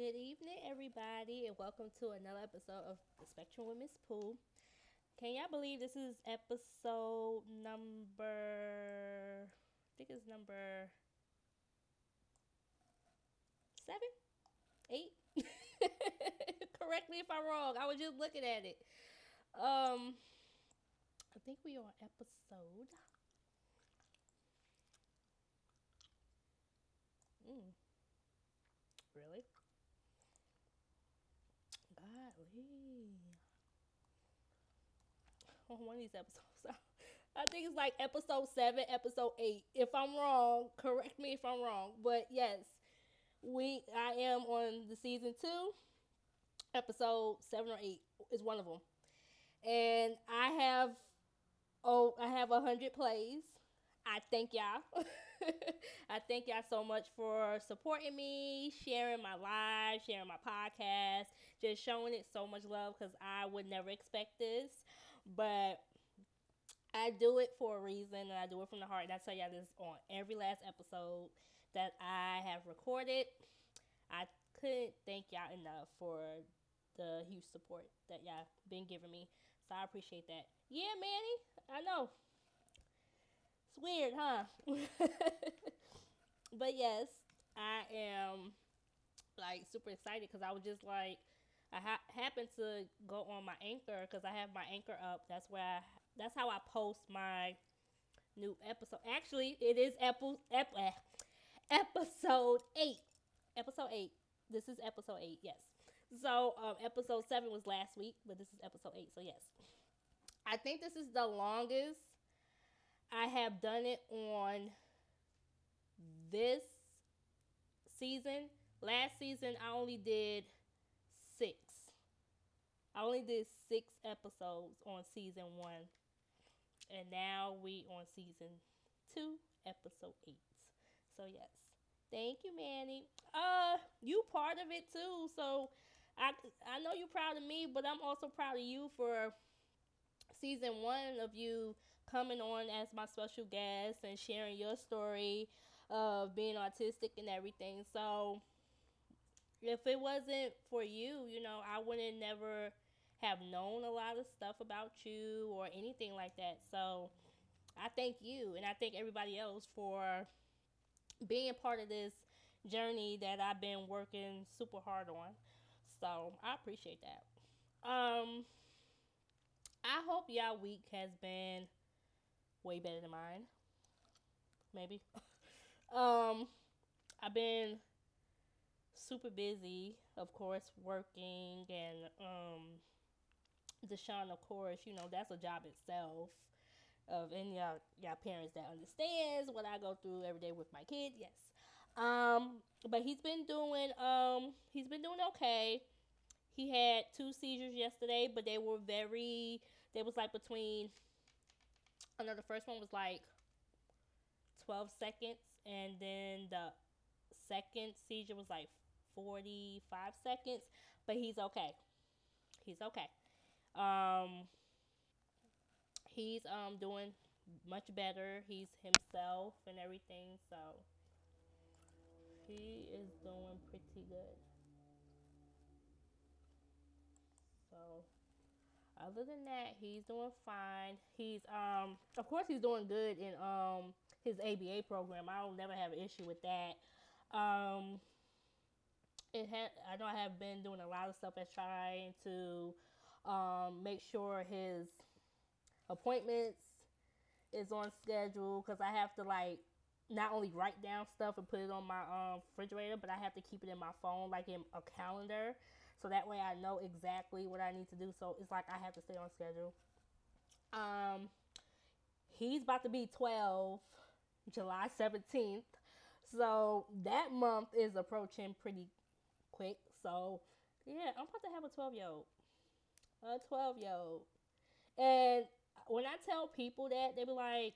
Good evening, everybody, and welcome to another episode of the Spectrum With Miss Pooh. Can y'all believe this is episode number? I think it's number seven, eight. Correct me if I'm wrong. I was just looking at it. Um, I think we are episode. Mm. Really? Golly. On one of these episodes. I think it's like episode seven, episode eight. If I'm wrong, correct me if I'm wrong. But yes, we I am on the season two, episode seven or eight is one of them, and I have oh I have a hundred plays. I thank y'all. I thank y'all so much for supporting me, sharing my live, sharing my podcast, just showing it so much love because I would never expect this. But I do it for a reason and I do it from the heart. And I tell y'all this on every last episode that I have recorded. I couldn't thank y'all enough for the huge support that y'all been giving me. So I appreciate that. Yeah, Manny, I know it's weird, huh? but yes, I am like super excited because I was just like, I ha- to go on my anchor because I have my anchor up. That's where I, that's how I post my new episode. Actually, it is Apple ep, eh, episode eight. Episode eight. This is episode eight. Yes. So um, episode seven was last week, but this is episode eight. So yes, I think this is the longest I have done it on this season. Last season, I only did. I only did six episodes on season one. And now we on season two, episode eight. So yes. Thank you, Manny. Uh, you part of it too. So I I know you're proud of me, but I'm also proud of you for season one of you coming on as my special guest and sharing your story of being autistic and everything. So if it wasn't for you, you know, I wouldn't never have known a lot of stuff about you or anything like that. So I thank you and I thank everybody else for being part of this journey that I've been working super hard on. So I appreciate that. Um I hope y'all week has been way better than mine. Maybe. um, I've been super busy, of course, working and um, Deshaun, of course, you know that's a job itself. Of any y'all, y'all parents that understands what I go through every day with my kids, yes. Um, but he's been doing um he's been doing okay. He had two seizures yesterday, but they were very they was like between I know the first one was like 12 seconds, and then the second seizure was like 45 seconds, but he's okay. He's okay. Um, he's um doing much better. He's himself and everything, so he is doing pretty good. So other than that, he's doing fine. He's um of course he's doing good in um his ABA program. I don't never have an issue with that. Um it had I know I have been doing a lot of stuff as trying to um make sure his appointments is on schedule because I have to like not only write down stuff and put it on my um, refrigerator, but I have to keep it in my phone, like in a calendar so that way I know exactly what I need to do. So it's like I have to stay on schedule. Um, he's about to be 12 July 17th. So that month is approaching pretty quick. So yeah, I'm about to have a 12 year old. A 12 year old. And when I tell people that, they be like,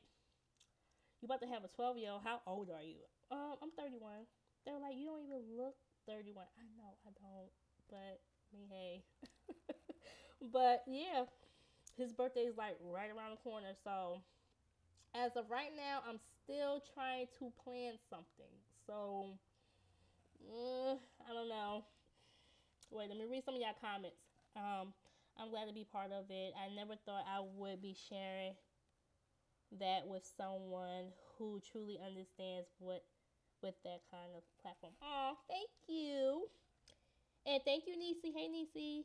You about to have a 12 year old? How old are you? Um, I'm 31. They're like, You don't even look 31. I know, I don't but mean, hey. but yeah, his birthday is like right around the corner. So as of right now, I'm still trying to plan something. So uh, I don't know. wait, let me read some of y'all comments. Um, I'm glad to be part of it. I never thought I would be sharing that with someone who truly understands what with that kind of platform. Oh, thank you. And thank you, Nisi. Hey, Nisi.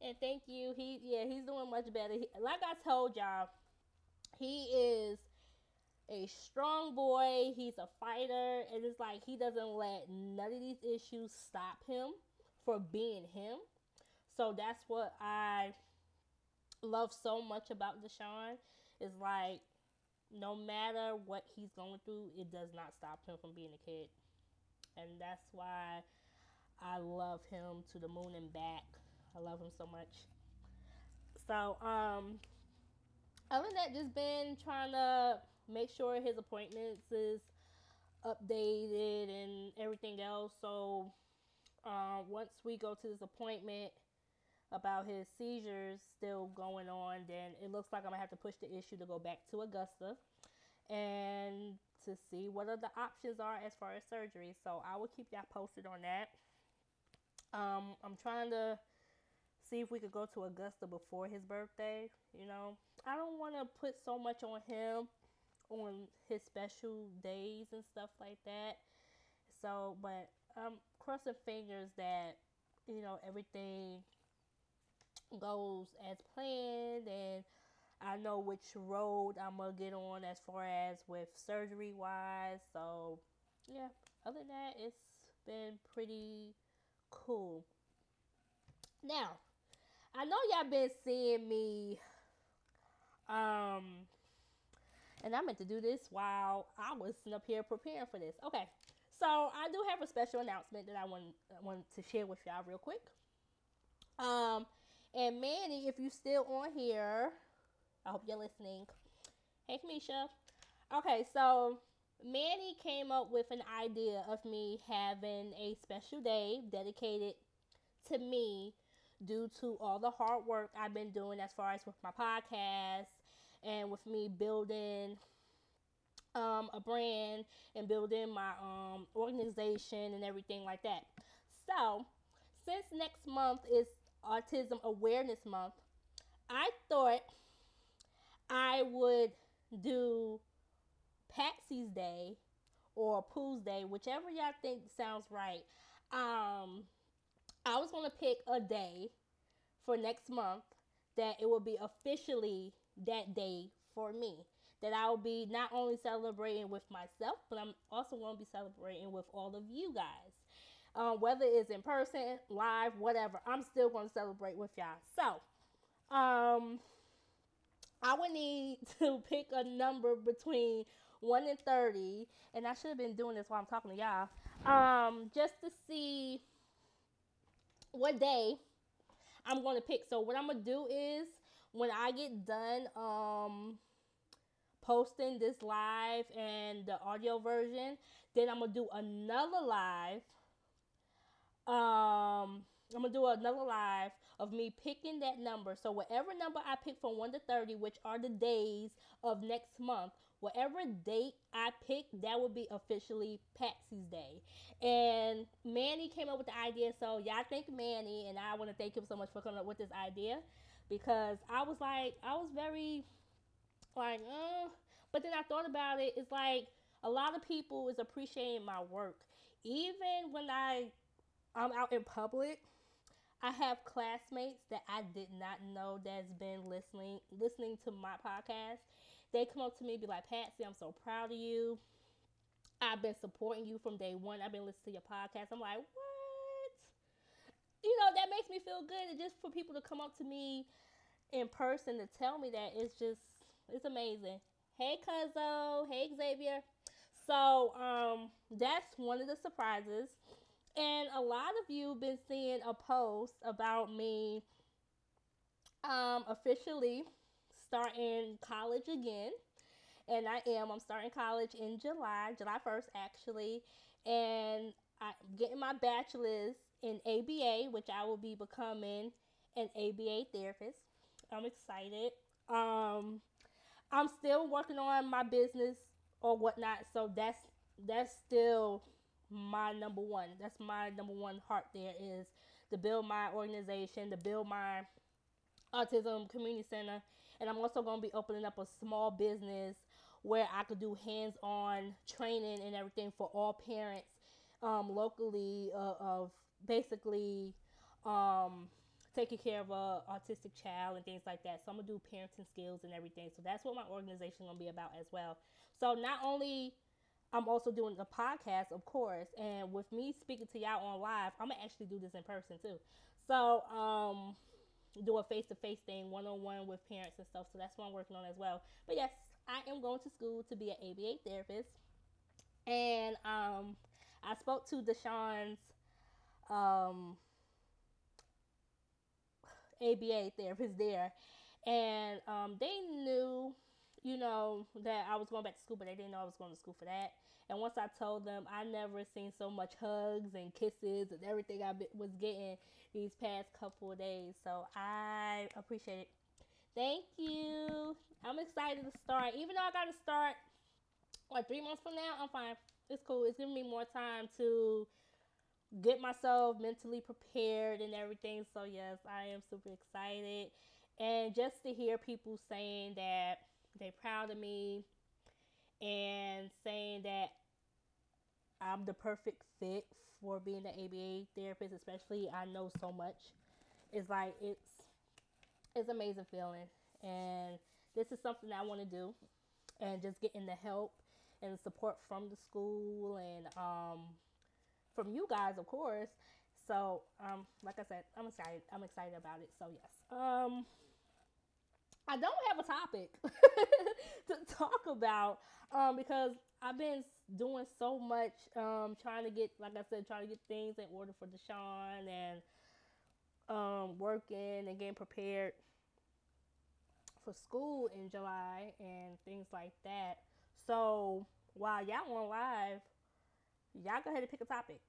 And thank you. He yeah, he's doing much better. He, like I told y'all, he is a strong boy. He's a fighter, and it's like he doesn't let none of these issues stop him for being him. So that's what I love so much about Deshaun. Is like no matter what he's going through, it does not stop him from being a kid. And that's why I love him to the moon and back. I love him so much. So, um, other than that, just been trying to make sure his appointments is updated and everything else. So, uh, once we go to this appointment about his seizures still going on, then it looks like I'm gonna have to push the issue to go back to Augusta and to see what other options are as far as surgery. So I will keep y'all posted on that. Um, I'm trying to see if we could go to Augusta before his birthday. You know, I don't want to put so much on him on his special days and stuff like that. So, but I'm crossing fingers that you know everything goes as planned and I know which road I'm gonna get on as far as with surgery wise. So yeah, other than that, it's been pretty cool. Now, I know y'all been seeing me um and I meant to do this while I was up here preparing for this. Okay. So I do have a special announcement that I want want to share with y'all real quick. Um and Manny, if you still on here, I hope you're listening. Hey, Kamisha. Okay, so Manny came up with an idea of me having a special day dedicated to me due to all the hard work I've been doing as far as with my podcast and with me building um, a brand and building my um, organization and everything like that. So, since next month is Autism Awareness Month, I thought I would do Patsy's Day or Pooh's Day, whichever y'all think sounds right. Um, I was gonna pick a day for next month that it will be officially that day for me. That I will be not only celebrating with myself, but I'm also to be celebrating with all of you guys. Um, whether it's in person, live, whatever, I'm still going to celebrate with y'all. So, um, I would need to pick a number between 1 and 30, and I should have been doing this while I'm talking to y'all, um, just to see what day I'm going to pick. So, what I'm going to do is when I get done um, posting this live and the audio version, then I'm going to do another live. Um, I'm gonna do another live of me picking that number. So whatever number I pick from one to thirty, which are the days of next month, whatever date I pick, that will be officially Patsy's Day. And Manny came up with the idea, so y'all thank Manny, and I want to thank him so much for coming up with this idea because I was like, I was very like, uh, but then I thought about it. It's like a lot of people is appreciating my work, even when I I'm out in public I have classmates that I did not know that's been listening listening to my podcast. They come up to me be like, Patsy, I'm so proud of you. I've been supporting you from day one. I've been listening to your podcast. I'm like, what? You know, that makes me feel good. And just for people to come up to me in person to tell me that, it's just, it's amazing. Hey, Cuzzo. Hey, Xavier. So, um, that's one of the surprises. And a lot of you have been seeing a post about me um, officially starting college again. And I am. I'm starting college in July, July 1st, actually. And I'm getting my bachelor's in ABA, which I will be becoming an ABA therapist. I'm excited. Um, I'm still working on my business or whatnot, so that's that's still my number one. That's my number one heart there is to build my organization, to build my autism community center, and I'm also going to be opening up a small business where I could do hands-on training and everything for all parents um, locally uh, of basically um, taking care of a autistic child and things like that. So I'm gonna do parenting skills and everything. So that's what my organization gonna be about as well. So not only I'm also doing the podcast, of course, and with me speaking to y'all on live, I'm gonna actually do this in person too. So um, do a face to face thing, one on one with parents and stuff. So that's what I'm working on as well. But yes, I am going to school to be an ABA therapist, and um, I spoke to Deshawn's um, ABA therapist there, and um, they you know, that I was going back to school, but they didn't know I was going to school for that. And once I told them, I never seen so much hugs and kisses and everything I was getting these past couple of days. So I appreciate it. Thank you. I'm excited to start. Even though I got to start like three months from now, I'm fine. It's cool. It's giving me more time to get myself mentally prepared and everything. So yes, I am super excited. And just to hear people saying that they're proud of me and saying that I'm the perfect fit for being an ABA therapist, especially I know so much. It's like it's it's amazing feeling. And this is something I want to do. And just getting the help and support from the school and um from you guys, of course. So, um, like I said, I'm excited. I'm excited about it. So yes. Um, I don't have a topic to talk about um, because I've been doing so much, um, trying to get, like I said, trying to get things in order for Deshawn and um, working and getting prepared for school in July and things like that. So while y'all on live, y'all go ahead and pick a topic.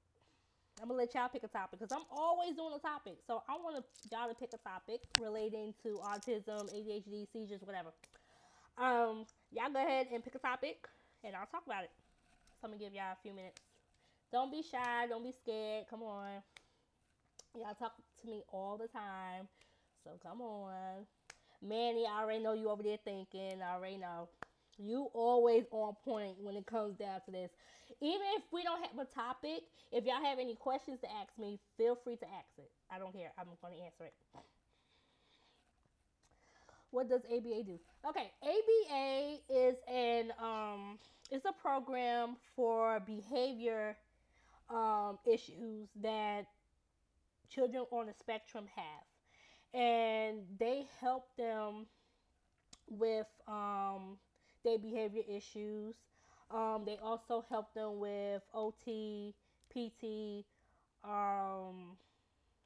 I'm gonna let y'all pick a topic because I'm always doing a topic. So I want y'all to pick a topic relating to autism, ADHD, seizures, whatever. Um, y'all go ahead and pick a topic, and I'll talk about it. So I'm gonna give y'all a few minutes. Don't be shy. Don't be scared. Come on. Y'all talk to me all the time. So come on. Manny, I already know you over there thinking. I already know. You always on point when it comes down to this. Even if we don't have a topic, if y'all have any questions to ask me, feel free to ask it. I don't care. I'm going to answer it. What does ABA do? Okay, ABA is an um it's a program for behavior um, issues that children on the spectrum have, and they help them with um, their behavior issues. Um, they also help them with OT, PT, um,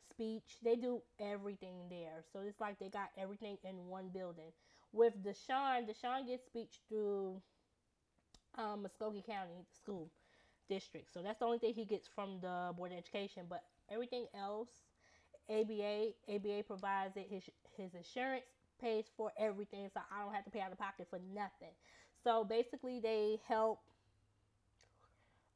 speech. They do everything there. So it's like they got everything in one building. With Deshawn, Deshawn gets speech through um, Muscogee County School District. So that's the only thing he gets from the Board of Education. But everything else, ABA, ABA provides it. His, his insurance pays for everything, so I don't have to pay out of pocket for nothing. So basically, they help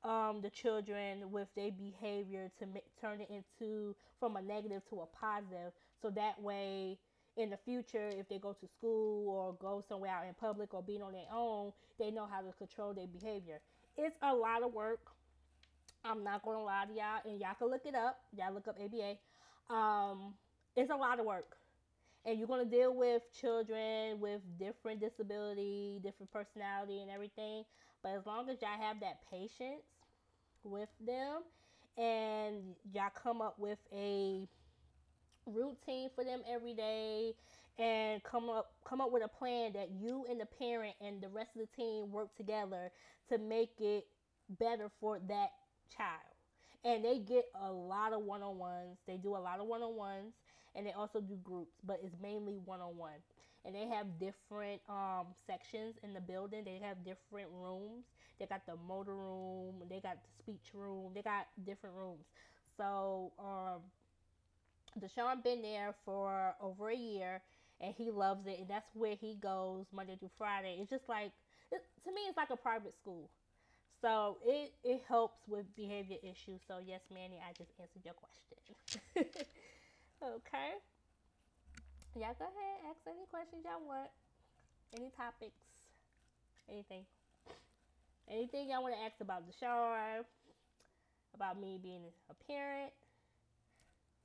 um, the children with their behavior to make, turn it into from a negative to a positive. So that way, in the future, if they go to school or go somewhere out in public or being on their own, they know how to control their behavior. It's a lot of work. I'm not gonna lie to y'all, and y'all can look it up. Y'all look up ABA. Um, it's a lot of work and you're going to deal with children with different disability, different personality, and everything. But as long as y'all have that patience with them and y'all come up with a routine for them every day and come up come up with a plan that you and the parent and the rest of the team work together to make it better for that child. And they get a lot of one-on-ones. They do a lot of one-on-ones and they also do groups, but it's mainly one on one. And they have different um, sections in the building. They have different rooms. They got the motor room. They got the speech room. They got different rooms. So um, Deshawn been there for over a year, and he loves it. And that's where he goes Monday through Friday. It's just like it, to me, it's like a private school. So it it helps with behavior issues. So yes, Manny, I just answered your question. okay. Y'all go ahead, ask any questions y'all want. Any topics, anything, anything y'all want to ask about the show, about me being a parent,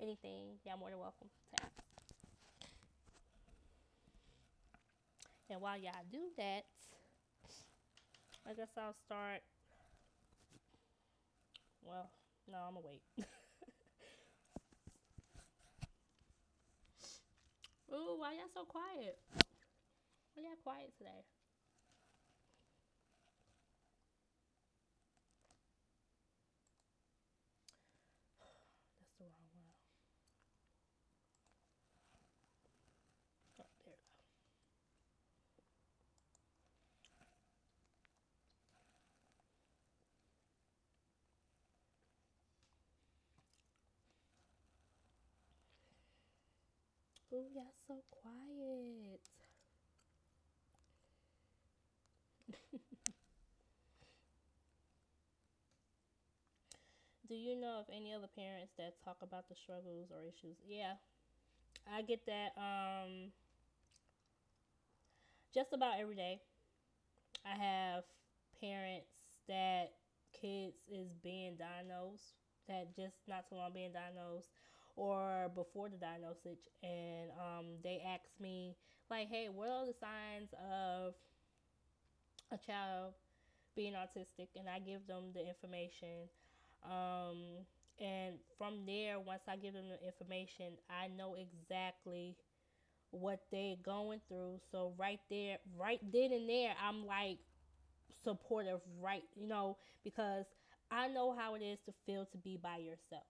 anything. Y'all more than welcome to ask. And while y'all do that, I guess I'll start. Well, no, I'm gonna wait. Ooh, why y'all so quiet? Why y'all quiet today? That's the wrong one. Oh, there we go. Ooh, y'all so quiet. Do you know of any other parents that talk about the struggles or issues? Yeah, I get that um just about every day. I have parents that kids is being diagnosed that just not too long being diagnosed or before the diagnosis and um, they ask me like hey what are the signs of a child being autistic? And i give them the information um, and from there once i give them the information i know exactly what they're going through. So right there right then and there i'm like supportive right you know because i know how it is to feel to be by yourself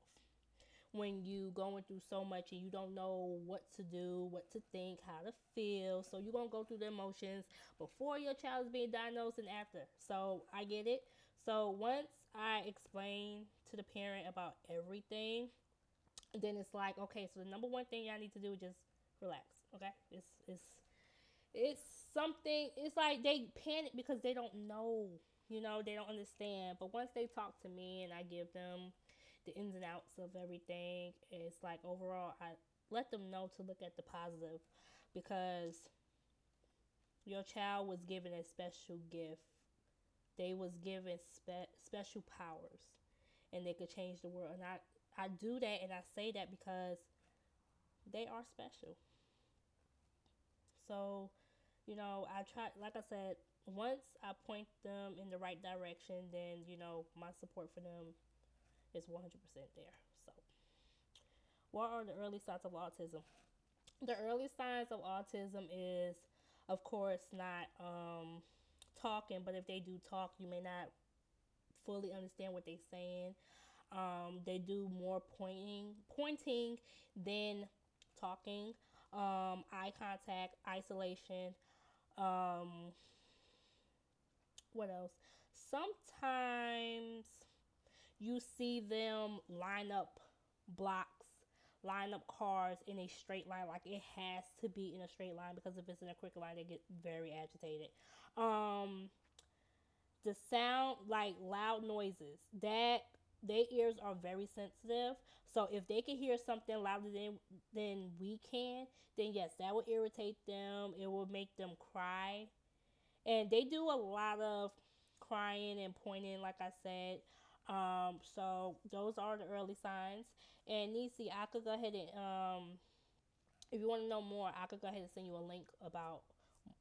when you going through so much and you don't know what to do, what to think, how to feel. So you're gonna go through the emotions before your child is being diagnosed and after. So I get it. So once I explain to the parent about everything, then it's like, okay, so the number one thing y'all need to do is just relax. Okay? It's it's it's something it's like they panic because they don't know. You know, they don't understand. But once they talk to me and I give them the ins and outs of everything. It's like overall, I let them know to look at the positive because your child was given a special gift. They was given spe- special powers, and they could change the world. And I I do that, and I say that because they are special. So, you know, I try. Like I said, once I point them in the right direction, then you know my support for them is 100% there. So, what are the early signs of autism? The early signs of autism is, of course, not um, talking, but if they do talk, you may not fully understand what they're saying. Um, they do more pointing, pointing than talking. Um, eye contact, isolation. Um, what else? Sometimes you see them line up blocks, line up cars in a straight line. Like it has to be in a straight line because if it's in a quick line, they get very agitated. Um, the sound, like loud noises, that their ears are very sensitive. So if they can hear something louder than than we can, then yes, that will irritate them. It will make them cry, and they do a lot of crying and pointing. Like I said, um, so those are the early signs. And Nisi, I could go ahead and um, if you want to know more, I could go ahead and send you a link about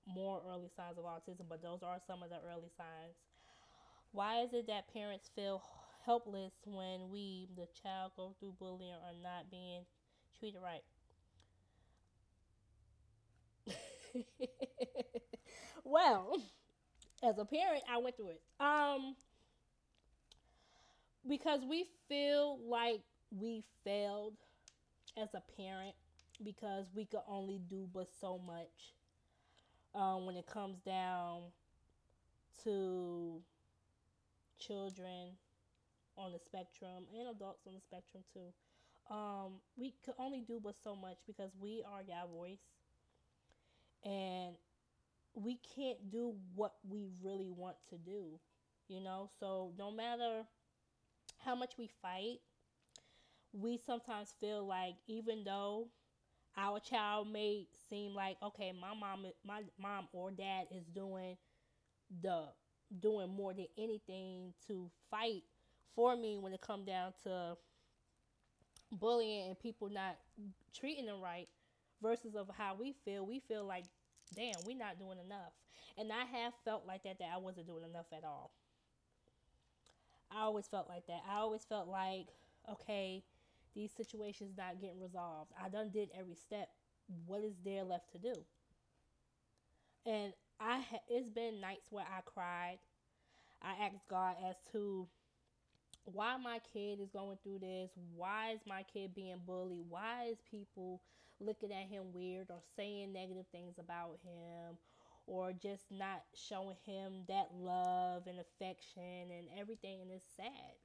more early signs of autism. But those are some of the early signs. Why is it that parents feel helpless when we, the child, go through bullying or not being treated right? well, as a parent, I went through it. Um, because we feel like we failed as a parent because we could only do but so much um, when it comes down to children on the spectrum and adults on the spectrum too. Um, we could only do but so much because we are your voice and we can't do what we really want to do you know? So no matter how much we fight, we sometimes feel like even though our child may seem like okay my mom my mom or dad is doing the doing more than anything to fight for me when it come down to bullying and people not treating them right versus of how we feel we feel like damn we're not doing enough. And i have felt like that that i wasn't doing enough at all i always felt like that i always felt like okay these situations not getting resolved. I done did every step. What is there left to do? And I ha- it's been nights where I cried. I asked God as to why my kid is going through this. Why is my kid being bullied? Why is people looking at him weird or saying negative things about him or just not showing him that love and affection and everything and it's sad.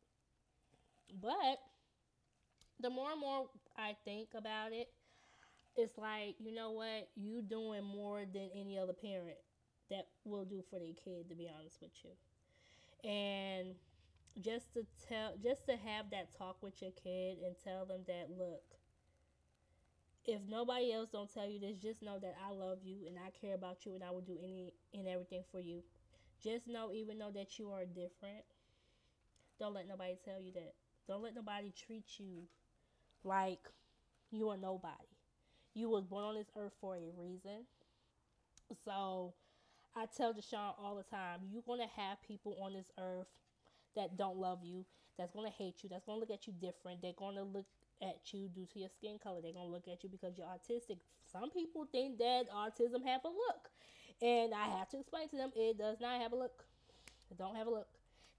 But the more and more I think about it, it's like, you know what? You doing more than any other parent that will do for their kid, to be honest with you. And just to tell just to have that talk with your kid and tell them that look if nobody else don't tell you this just know that i love you and i care about you and i will do any and everything for you just know even though that you are different don't let nobody tell you that don't let nobody treat you like you are nobody. You was born on this earth for a reason. So I tell Deshaun all the time, you're gonna have people on this earth that don't love you, that's gonna hate you, that's gonna look at you different. They're gonna look at you due to your skin color. They're gonna look at you because you're autistic. Some people think that autism have a look. And I have to explain to them it does not have a look. It don't have a look.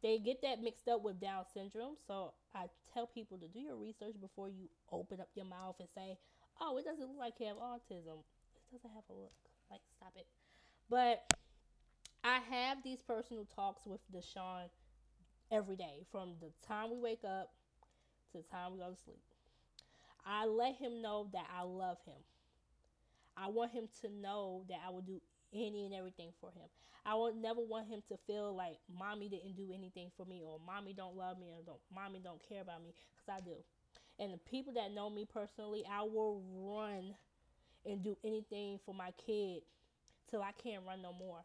They get that mixed up with Down syndrome. So I tell people to do your research before you open up your mouth and say, "Oh, it doesn't look like you have autism." It doesn't have a look. Like, stop it. But I have these personal talks with Deshaun every day, from the time we wake up to the time we go to sleep. I let him know that I love him. I want him to know that I will do any and everything for him. I will never want him to feel like mommy didn't do anything for me or mommy don't love me or don't mommy don't care about me because I do. And the people that know me personally, I will run and do anything for my kid till I can't run no more.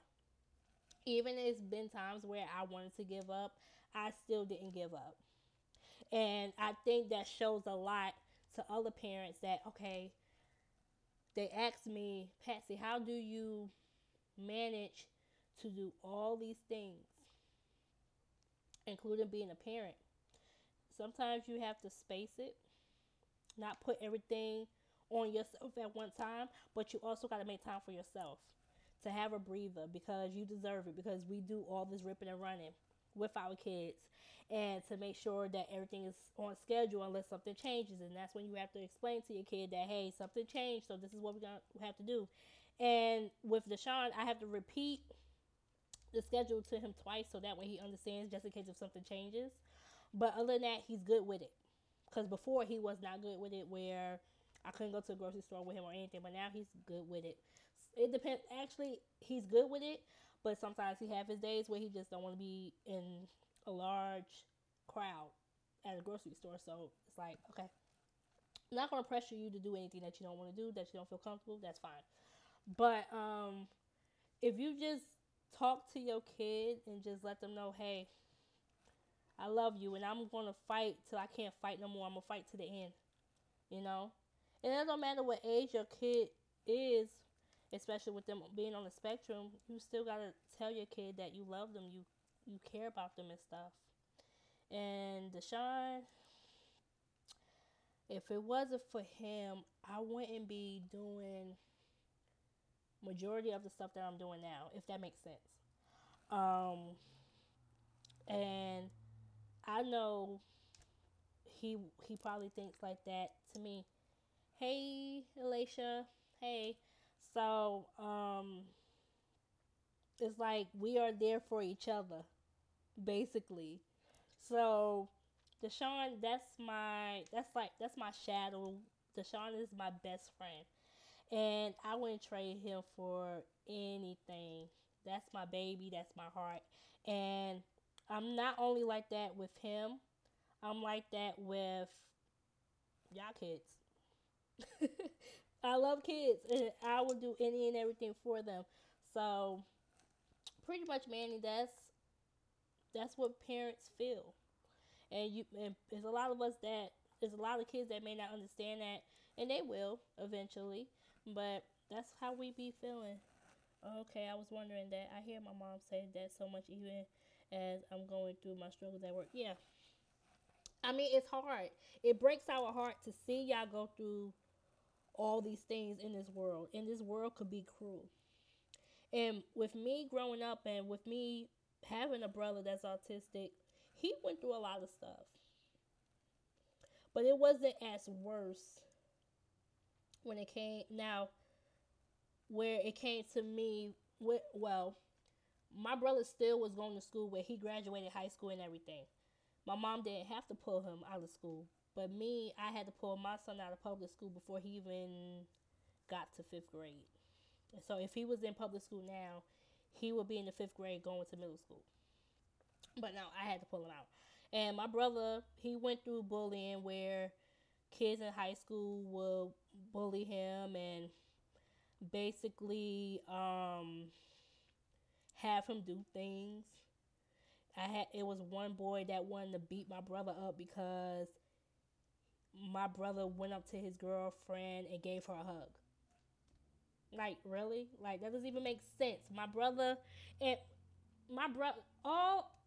Even it's been times where I wanted to give up, I still didn't give up. And I think that shows a lot to other parents that okay, they ask me, Patsy, how do you manage to do all these things, including being a parent. Sometimes you have to space it, not put everything on yourself at one time, but you also got to make time for yourself to have a breather because you deserve it because we do all this ripping and running with our kids and to make sure that everything is on schedule unless something changes and that's when you have to explain to your kid that hey something changed so this is what we're to have to do and with deshaun i have to repeat the schedule to him twice so that way he understands just in case if something changes. But other than that, he's good with it. Because before he was not good with it, where I couldn't go to a grocery store with him or anything. But now he's good with it. It depends. Actually, he's good with it, but sometimes he have his days where he just don't want to be in a large crowd at a grocery store. So it's like, okay, I'm not gonna pressure you to do anything that you don't want to do, that you don't feel comfortable. That's fine. But um, if you just talk to your kid and just let them know, hey, I love you and I'm gonna fight till I can't fight no more. I'm gonna fight to the end. You know? And it don't matter what age your kid is, especially with them being on the spectrum, you still gotta tell your kid that you love them, you you care about them and stuff. And Deshaun, if it wasn't for him, I wouldn't be doing majority of the stuff that I'm doing now, if that makes sense. Um, and I know he he probably thinks like that to me. Hey, Alicia. Hey. So, um, it's like we are there for each other, basically. So, Deshaun, that's my that's like that's my shadow. Deshaun is my best friend. And I wouldn't trade him for anything. That's my baby. That's my heart. And I'm not only like that with him, I'm like that with y'all kids. I love kids and I will do any and everything for them. So pretty much Manny that's that's what parents feel. And you and there's a lot of us that there's a lot of kids that may not understand that and they will eventually. But that's how we be feeling. Okay, I was wondering that. I hear my mom say that so much even as I'm going through my struggles at work. Yeah. I mean, it's hard. It breaks our heart to see y'all go through all these things in this world. And this world could be cruel. And with me growing up and with me having a brother that's autistic, he went through a lot of stuff. But it wasn't as worse when it came now where it came to me with well my brother still was going to school where he graduated high school and everything my mom didn't have to pull him out of school but me i had to pull my son out of public school before he even got to fifth grade. So if he was in public school now he would be in the fifth grade going to middle school. But now i had to pull him out. And my brother he went through bullying where kids in high school will bully him and basically um, have him do things. I had it was one boy that wanted to beat my brother up because my brother went up to his girlfriend and gave her a hug. Like really? Like that doesn't even make sense. My brother and my brother all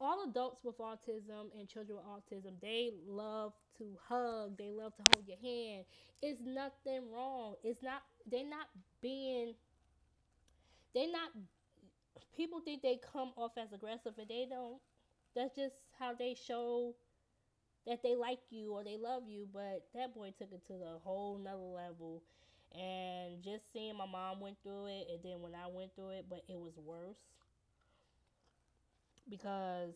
all adults with autism and children with autism, they love to hug, they love to hold your hand. It's nothing wrong. It's not they're not being they're not people think they come off as aggressive and they don't. That's just how they show that they like you or they love you, but that boy took it to the whole nother level. And just seeing my mom went through it and then when I went through it, but it was worse because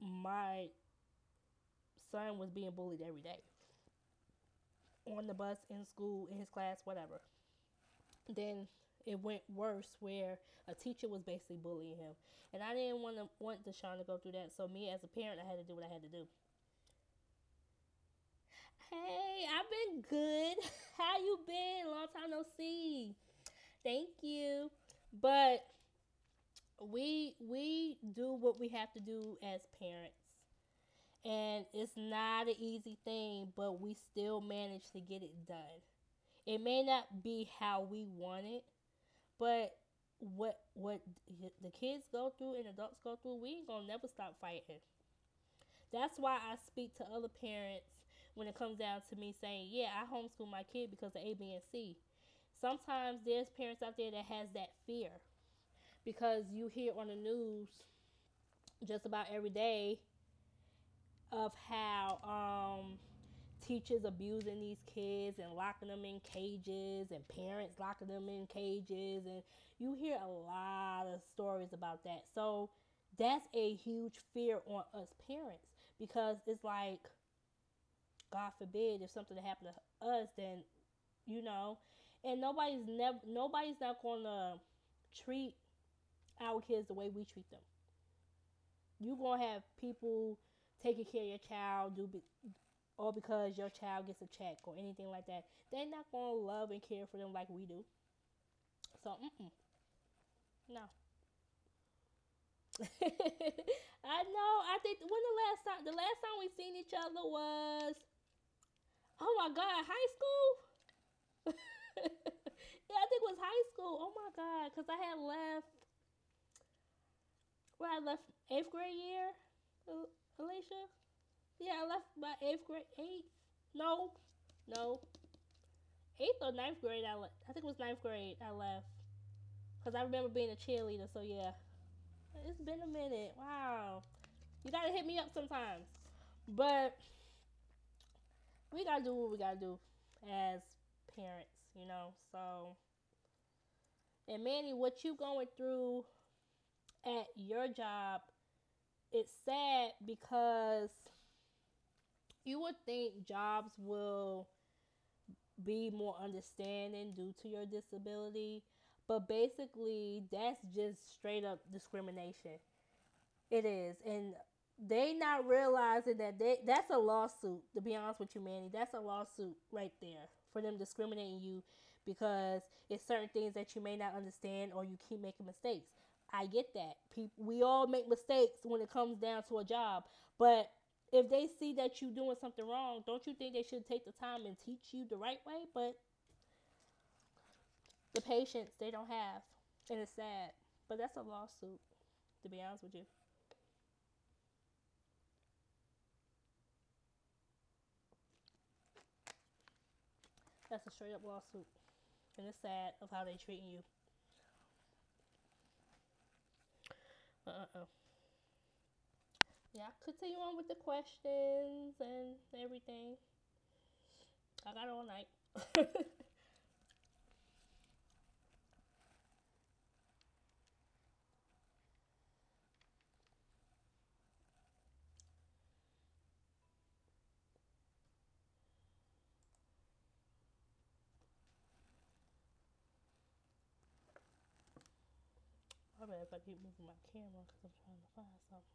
my son was being bullied every day on the bus, in school, in his class, whatever. Then it went worse where a teacher was basically bullying him. And I didn't want to want Deshaun to go through that. So me as a parent I had to do what I had to do. Hey, I've been good. How you been? Long time no see. Thank you. But we we do what we have to do as parents and it's not an easy thing but we still manage to get it done it may not be how we want it but what what the kids go through and adults go through we ain't gonna never stop fighting that's why i speak to other parents when it comes down to me saying yeah i homeschool my kid because of a b and c. Sometimes there's parents out there that has that fear because you hear on the news just about every day of how um, teachers abusing these kids and locking them in cages and parents locking them in cages. And you hear a lot of stories about that. So that's a huge fear on us parents because it's like god forbid if something happened to us then you know and nobody's never nobody's not gonna treat our kids the way we treat them. You're going to have people taking care of your child do be, or because your child gets a check or anything like that. They're not to love and care for them like we do. So, mm-mm. No. I know. I think when the last time the last time we seen each other was oh my god, high school. yeah, I think it was high school. Oh my god, because I had left where I left eighth grade year, Alicia. Yeah, I left my eighth grade. Eighth? No, no. Eighth or ninth grade. I left. I think it was ninth grade. I left because I remember being a cheerleader. So yeah, it's been a minute. Wow, you gotta hit me up sometimes. But we gotta do what we gotta do as parents, you know. So, and Manny, what you going through? at your job, it's sad because you would think jobs will be more understanding due to your disability, but basically that's just straight up discrimination. It is, and they not realizing that they that's a lawsuit. To be honest with you, Manny, that's a lawsuit right there for them discriminating you because it's certain things that you may not understand or you keep making mistakes. I get that. People, we all make mistakes when it comes down to a job, but if they see that you're doing something wrong, don't you think they should take the time and teach you the right way? But the patience they don't have, and it's sad. But that's a lawsuit, to be honest with you. That's a straight up lawsuit. And it's sad of how they treating you. Uh-uh. Yeah, continue on with the questions and everything. I got all night. Bet if I keep moving my camera because I'm trying to find something.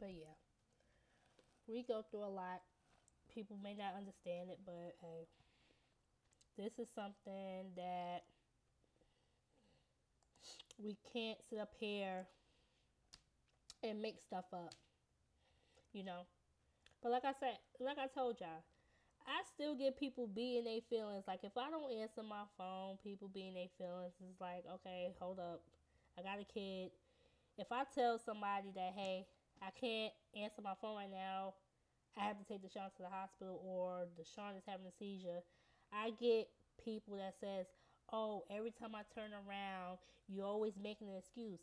But yeah, we go through a lot. People may not understand it, but hey, this is something that we can't sit up here and make stuff up, you know. But like I said, like I told y'all, I still get people being their feelings. Like if I don't answer my phone, people being their feelings is like, okay, hold up, I got a kid. If I tell somebody that, hey, I can't answer my phone right now. I have to take Deshaun to the hospital or Deshaun is having a seizure. I get people that says, "Oh, every time I turn around, you always making an excuse."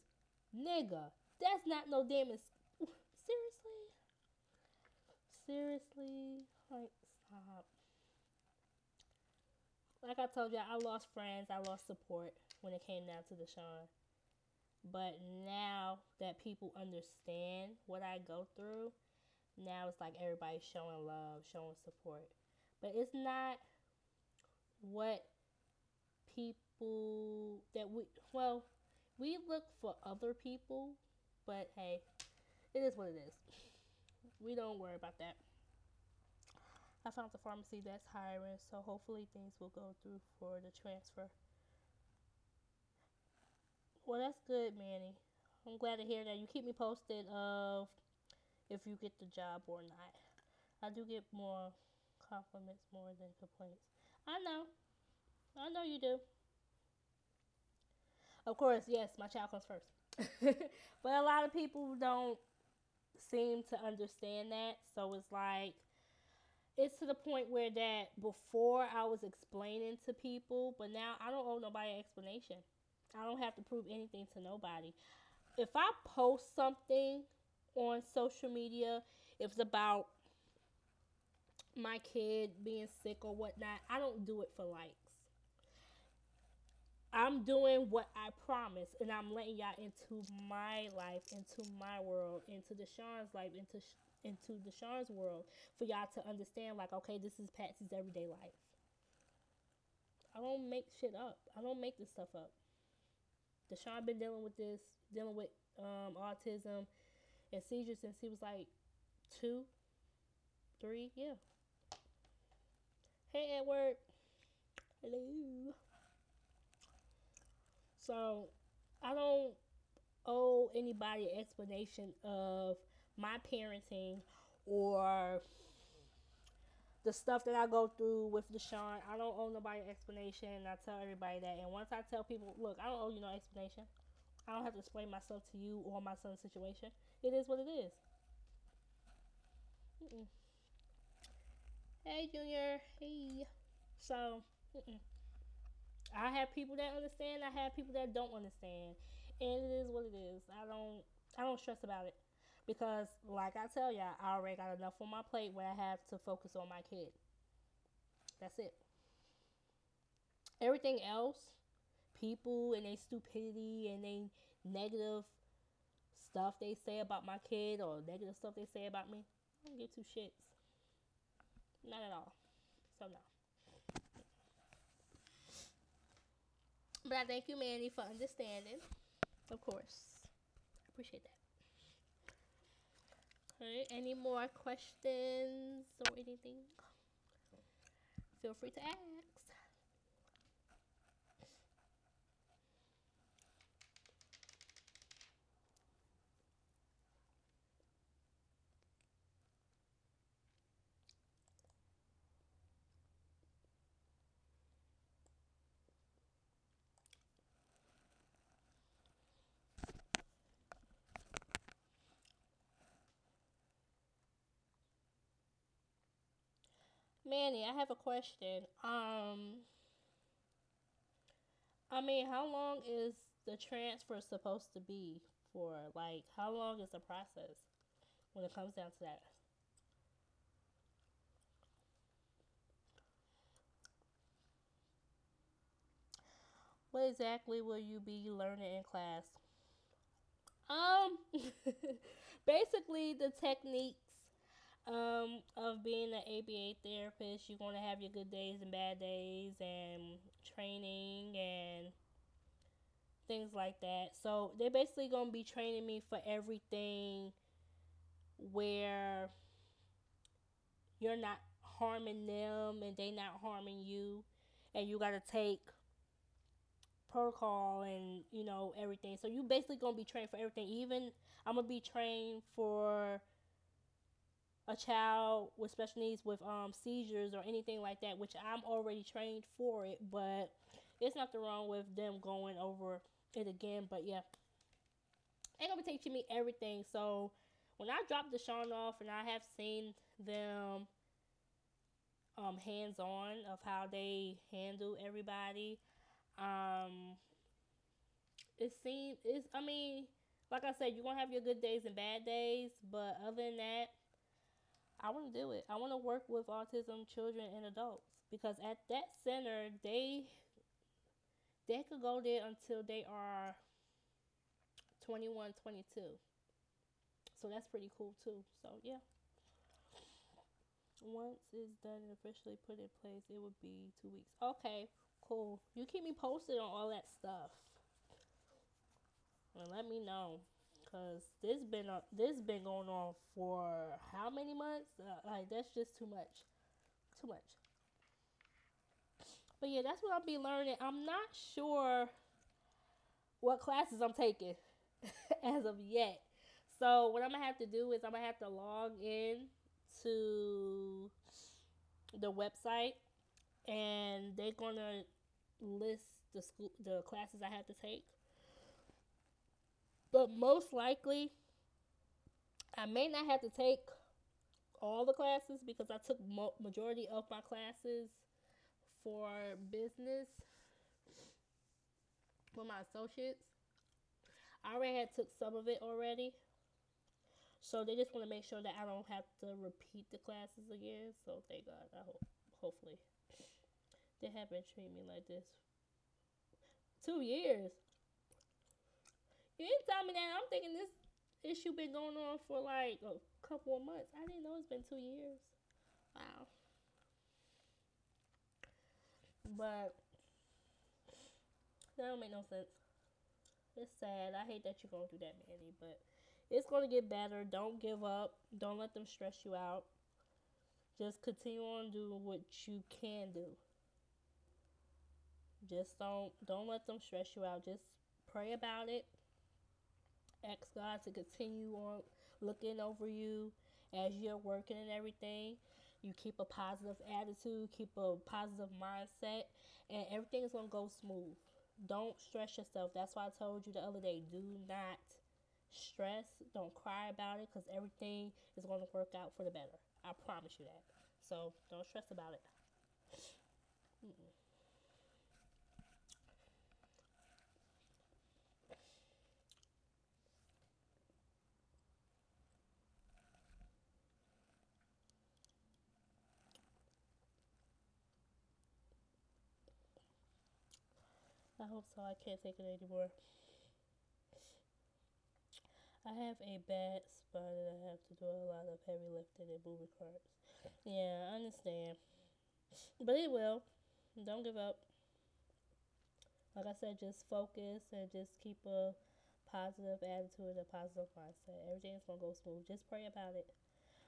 Nigga, that's not no damn. Seriously? Seriously? Like stop. Like I told you, I lost friends, I lost support when it came down to Deshaun. But now that people understand what I go through, now it's like everybody's showing love, showing support. But it's not what people that we, well, we look for other people, but hey, it is what it is. We don't worry about that. I found the pharmacy that's hiring, so hopefully things will go through for the transfer. Well, that's good, Manny. I'm glad to hear that. You keep me posted of if you get the job or not. I do get more compliments more than complaints. I know. I know you do. Of course, yes, my child comes first. but a lot of people don't seem to understand that. So it's like it's to the point where that before I was explaining to people, but now I don't owe nobody an explanation. I don't have to prove anything to nobody. If I post something on social media, if it's about my kid being sick or whatnot, I don't do it for likes. I'm doing what I promised, and I'm letting y'all into my life, into my world, into Deshaun's life, into into Deshaun's world, for y'all to understand. Like, okay, this is Patsy's everyday life. I don't make shit up. I don't make this stuff up. Deshaun been dealing with this, dealing with um, autism and seizures since he was like two, three, yeah. Hey Edward. Hello. So I don't owe anybody an explanation of my parenting or the stuff that I go through with Deshaun, I don't owe nobody an explanation. I tell everybody that. And once I tell people, look, I don't owe you no explanation. I don't have to explain myself to you or my son's situation. It is what it is. Mm-mm. Hey, Junior. Hey. So, mm-mm. I have people that understand. I have people that don't understand, and it is what it is. I don't. I don't stress about it. Because, like I tell y'all, I already got enough on my plate where I have to focus on my kid. That's it. Everything else, people and their stupidity and they negative stuff they say about my kid or negative stuff they say about me, I don't give two shits. Not at all. So no. But I thank you, Manny, for understanding. Of course. I appreciate that. Okay, any more questions or anything? Feel free to ask. Manny, I have a question. Um, I mean, how long is the transfer supposed to be for? Like, how long is the process when it comes down to that? What exactly will you be learning in class? Um, basically the techniques um, of being an ABA therapist, you're going to have your good days and bad days, and training and things like that. So they're basically going to be training me for everything where you're not harming them and they're not harming you, and you got to take protocol and you know everything. So you basically gonna be trained for everything. Even I'm gonna be trained for a child with special needs with um, seizures or anything like that, which I'm already trained for it, but it's nothing wrong with them going over it again. But yeah, they're gonna be teaching me everything. So when I drop Deshaun off and I have seen them um, hands on of how they handle everybody, um, it seems it's I mean, like I said, you're gonna have your good days and bad days, but other than that, I want to do it. I want to work with autism children and adults because at that center they they could go there until they are 21, 22. So that's pretty cool too. So yeah. Once it's done and officially put in place, it would be two weeks. Okay, cool. You keep me posted on all that stuff. And let me know. Cause this been uh, this been going on for how many months? Uh, like that's just too much, too much. But yeah, that's what I'll be learning. I'm not sure what classes I'm taking as of yet. So what I'm gonna have to do is I'm gonna have to log in to the website, and they're gonna list the school the classes I have to take but most likely, I may not have to take all the classes because I took mo- majority of my classes for business for my associates. I already had took some of it already. So they just want to make sure that I don't have to repeat the classes again. So thank God. I hope hopefully. They haven't treated me like this. Two years. You didn't tell me that. I'm thinking this issue been going on for like a couple of months. I didn't know it's been two years. Wow. But that don't make no sense. It's sad. I hate that you're going through that, Manny. But it's going to get better. Don't give up. Don't let them stress you out. Just continue on doing what you can do. Just don't don't let them stress you out. Just pray about it ask God to continue on looking over you as you're working and everything. You keep a positive attitude, keep a positive mindset, and everything is going to go smooth. Don't stress yourself. That's why I told you the other day do not stress. Don't cry about it because everything is going to work out for the better. I promise you that. So don't stress about it. Mm-mm. Hope so. I can't take it anymore. I have a bad spine and I have to do a lot of heavy lifting and moving carts. Yeah, I understand. But it will. Don't give up. Like I said, just focus and just keep a positive attitude, and a positive mindset. Everything's gonna go smooth. Just pray about it.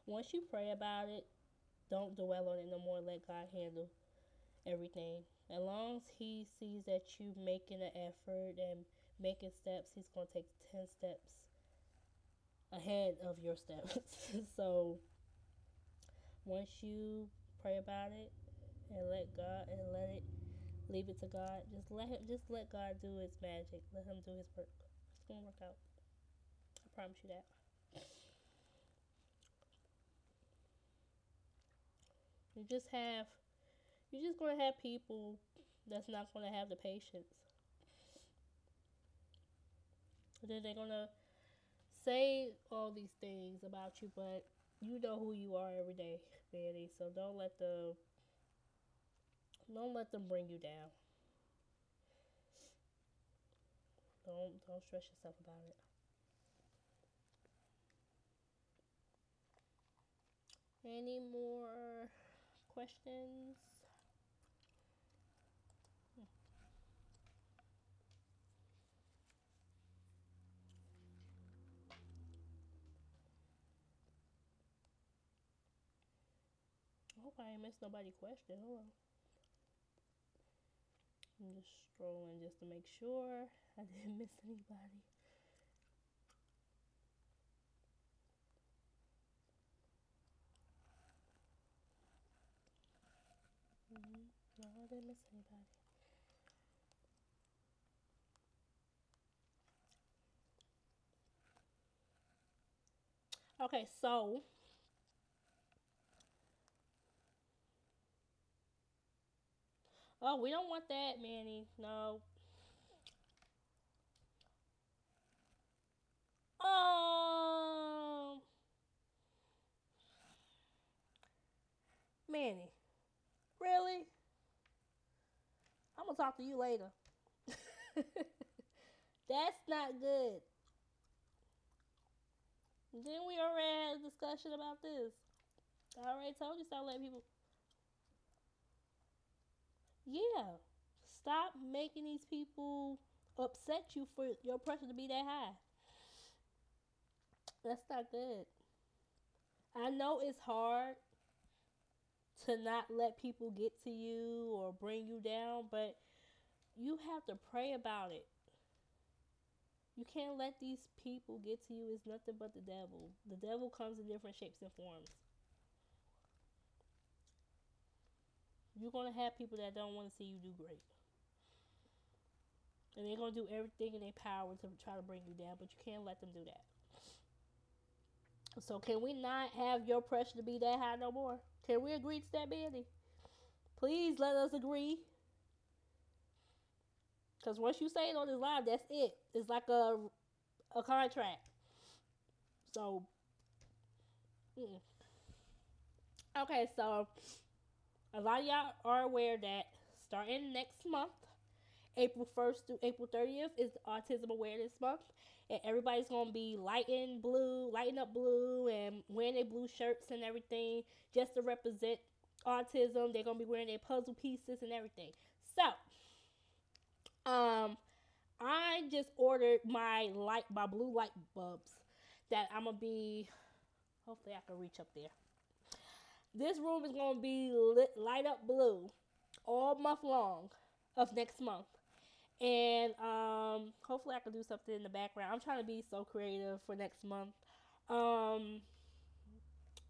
Once you pray about it, don't dwell on it no more. Let God handle everything. As long as He sees that you making an effort and making steps, He's gonna take ten steps ahead of your steps. so once you pray about it and let God and let it leave it to God, just let him just let God do his magic. Let him do his work. It's gonna work out. I promise you that. You just have you're just gonna have people that's not gonna have the patience. Then they're gonna say all these things about you, but you know who you are every day, Manny. So don't let the don't let them bring you down. Don't don't stress yourself about it. Any more questions? I hope I ain't missed nobody question. Hold on. I'm just strolling just to make sure I didn't miss anybody. Mm-hmm. No, I didn't miss anybody. Okay, so Oh, we don't want that, Manny. No. Um, Manny, really? I'm gonna talk to you later. That's not good. Then we already had a discussion about this. I already told you stop letting people. Yeah. Stop making these people upset you for your pressure to be that high. That's not good. I know it's hard to not let people get to you or bring you down, but you have to pray about it. You can't let these people get to you. It's nothing but the devil. The devil comes in different shapes and forms. You're to have people that don't want to see you do great. And they're to do everything in their power to try to bring you down, but you can't let them do that. So, can we not have your pressure to be that high no more? Can we agree to that, Manny? Please let us agree. Because once you say it on this live, that's it. It's like a, a contract. So, mm. okay, so a lot of y'all are aware that starting next month, April 1st through April 30th is Autism Awareness Month. And everybody's going to be lighting blue, lighting up blue, and wearing their blue shirts and everything just to represent autism. They're going to be wearing their puzzle pieces and everything. So, um, I just ordered my light, my blue light bulbs that I'm going to be, hopefully I can reach up there. This room is going to be lit, light up blue all month long of next month. And um, hopefully I can do something in the background. I'm trying to be so creative for next month. Um,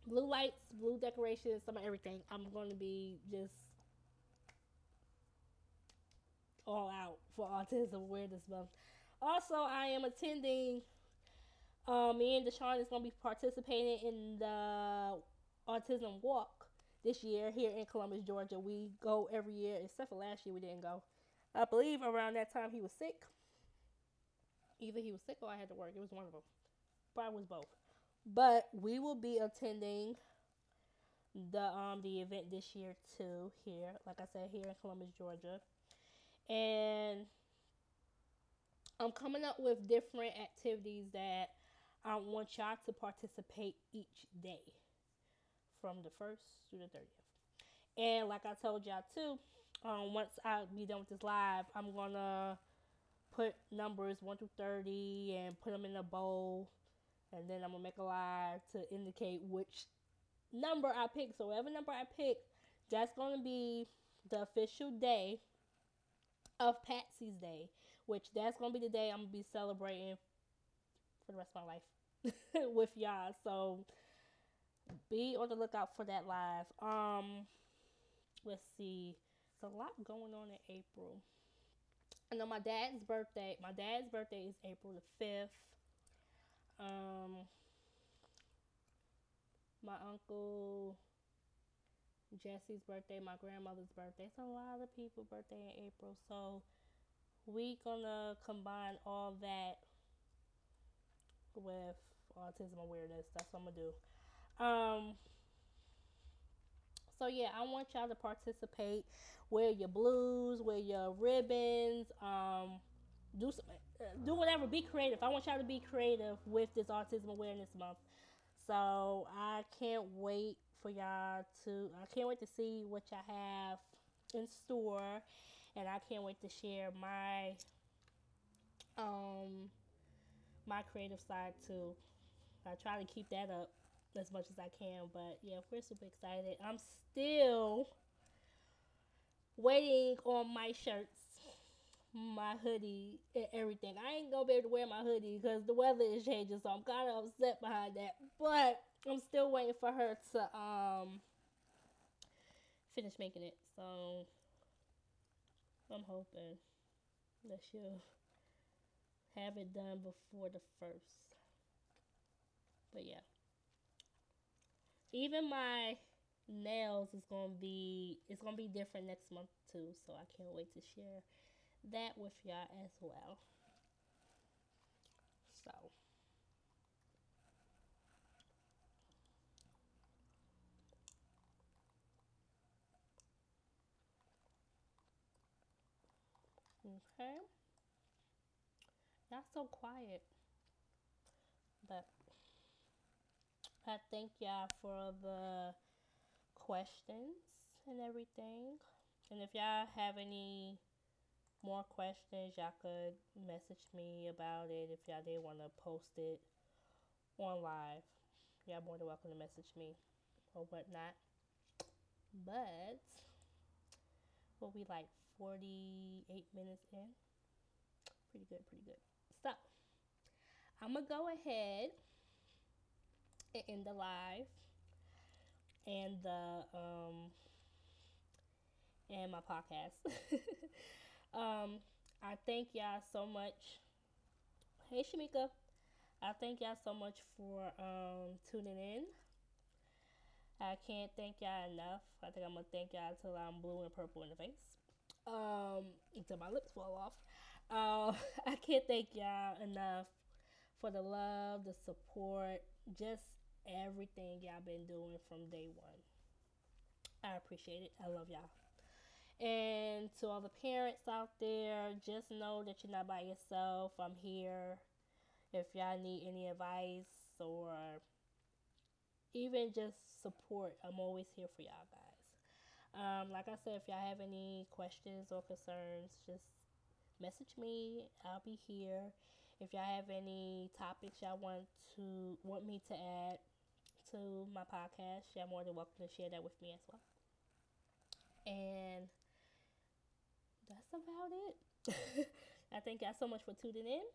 blue lights, blue decorations, some of everything. I'm going to be just all out for Autism Awareness Month. Also, I am attending. Um, me and Deshaun is going to be participating in the autism walk this year here in Columbus, Georgia. We go every year, except for last year we didn't go. I believe around that time he was sick. Either he was sick or I had to work. It was one of them. Probably was both. But we will be attending the um the event this year too here, like I said, here in Columbus, Georgia. And I'm coming up with different activities that I want y'all to participate each day from the first to the 30th. And like I told y'all too, um, once I be done with this live, I'm gonna put numbers 1 through 30 and put them in a bowl. And then I'm gonna make a live to indicate which number I pick. So whatever number I pick, that's gonna be the official day of Patsy's Day, which that's gonna be the day I'm gonna be celebrating for the rest of my life with y'all. So be on the lookout for that live. Um, let's see, there's a lot going on in April. I know my dad's birthday. My dad's birthday is April the fifth. Um, my uncle Jesse's birthday, my grandmother's birthday. It's a lot of people' birthday in April. So we gonna combine all that with autism awareness. That's what I'm gonna do. Um so yeah, I want y'all to participate. Wear your blues, wear your ribbons, um, do some, uh, do whatever. Be creative. I want y'all to be creative with this Autism Awareness Month. So I can't wait for y'all to. I can't wait to see what y'all have in store, and I can't wait to share my um my creative side too. I try to keep that up as much as I can, but yeah, we're super excited. I'm still waiting on my shirts, my hoodie, and everything. I ain't gonna be able to wear my hoodie because the weather is changing, so I'm kind of upset behind that. But I'm still waiting for her to um finish making it. So I'm hoping that she'll have it done before the first. But yeah. Even my nails is gonna be it's gonna be different next month too, so I can't wait to share that with y'all as well. So Okay. Not so quiet. But I thank y'all for the questions and everything. And if y'all have any more questions, y'all could message me about it if y'all did want to post it on live. Y'all more than welcome to message me or whatnot. But we'll be like 48 minutes in. Pretty good, pretty good. So, I'm going to go ahead end the live and the, um, and my podcast. um, I thank y'all so much. Hey, Shamika. I thank y'all so much for um, tuning in. I can't thank y'all enough. I think I'm gonna thank y'all until I'm blue and purple in the face um, until my lips fall off. Uh, I can't thank y'all enough for the love, the support, just everything y'all been doing from day one. I appreciate it. I love y'all. And to all the parents out there, just know that you're not by yourself. I'm here. If y'all need any advice or even just support, I'm always here for y'all guys. Um, like I said, if y'all have any questions or concerns, just message me. I'll be here. If y'all have any topics y'all want to want me to add to my podcast, y'all more than welcome to share that with me as well. And that's about it. I thank y'all so much for tuning in.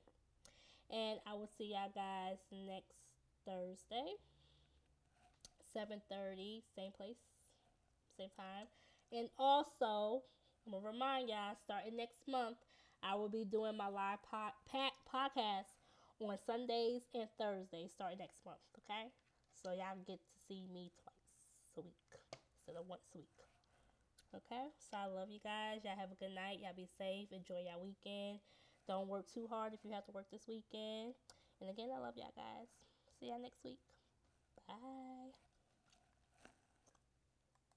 And I will see y'all guys next Thursday. 7:30, same place, same time. And also, I'm gonna remind y'all, starting next month, I will be doing my live pod, podcast on Sundays and Thursdays starting next month. Okay, so y'all get to see me twice a week instead of once a week. Okay, so I love you guys. Y'all have a good night. Y'all be safe. Enjoy your weekend. Don't work too hard if you have to work this weekend. And again, I love y'all guys. See y'all next week. Bye.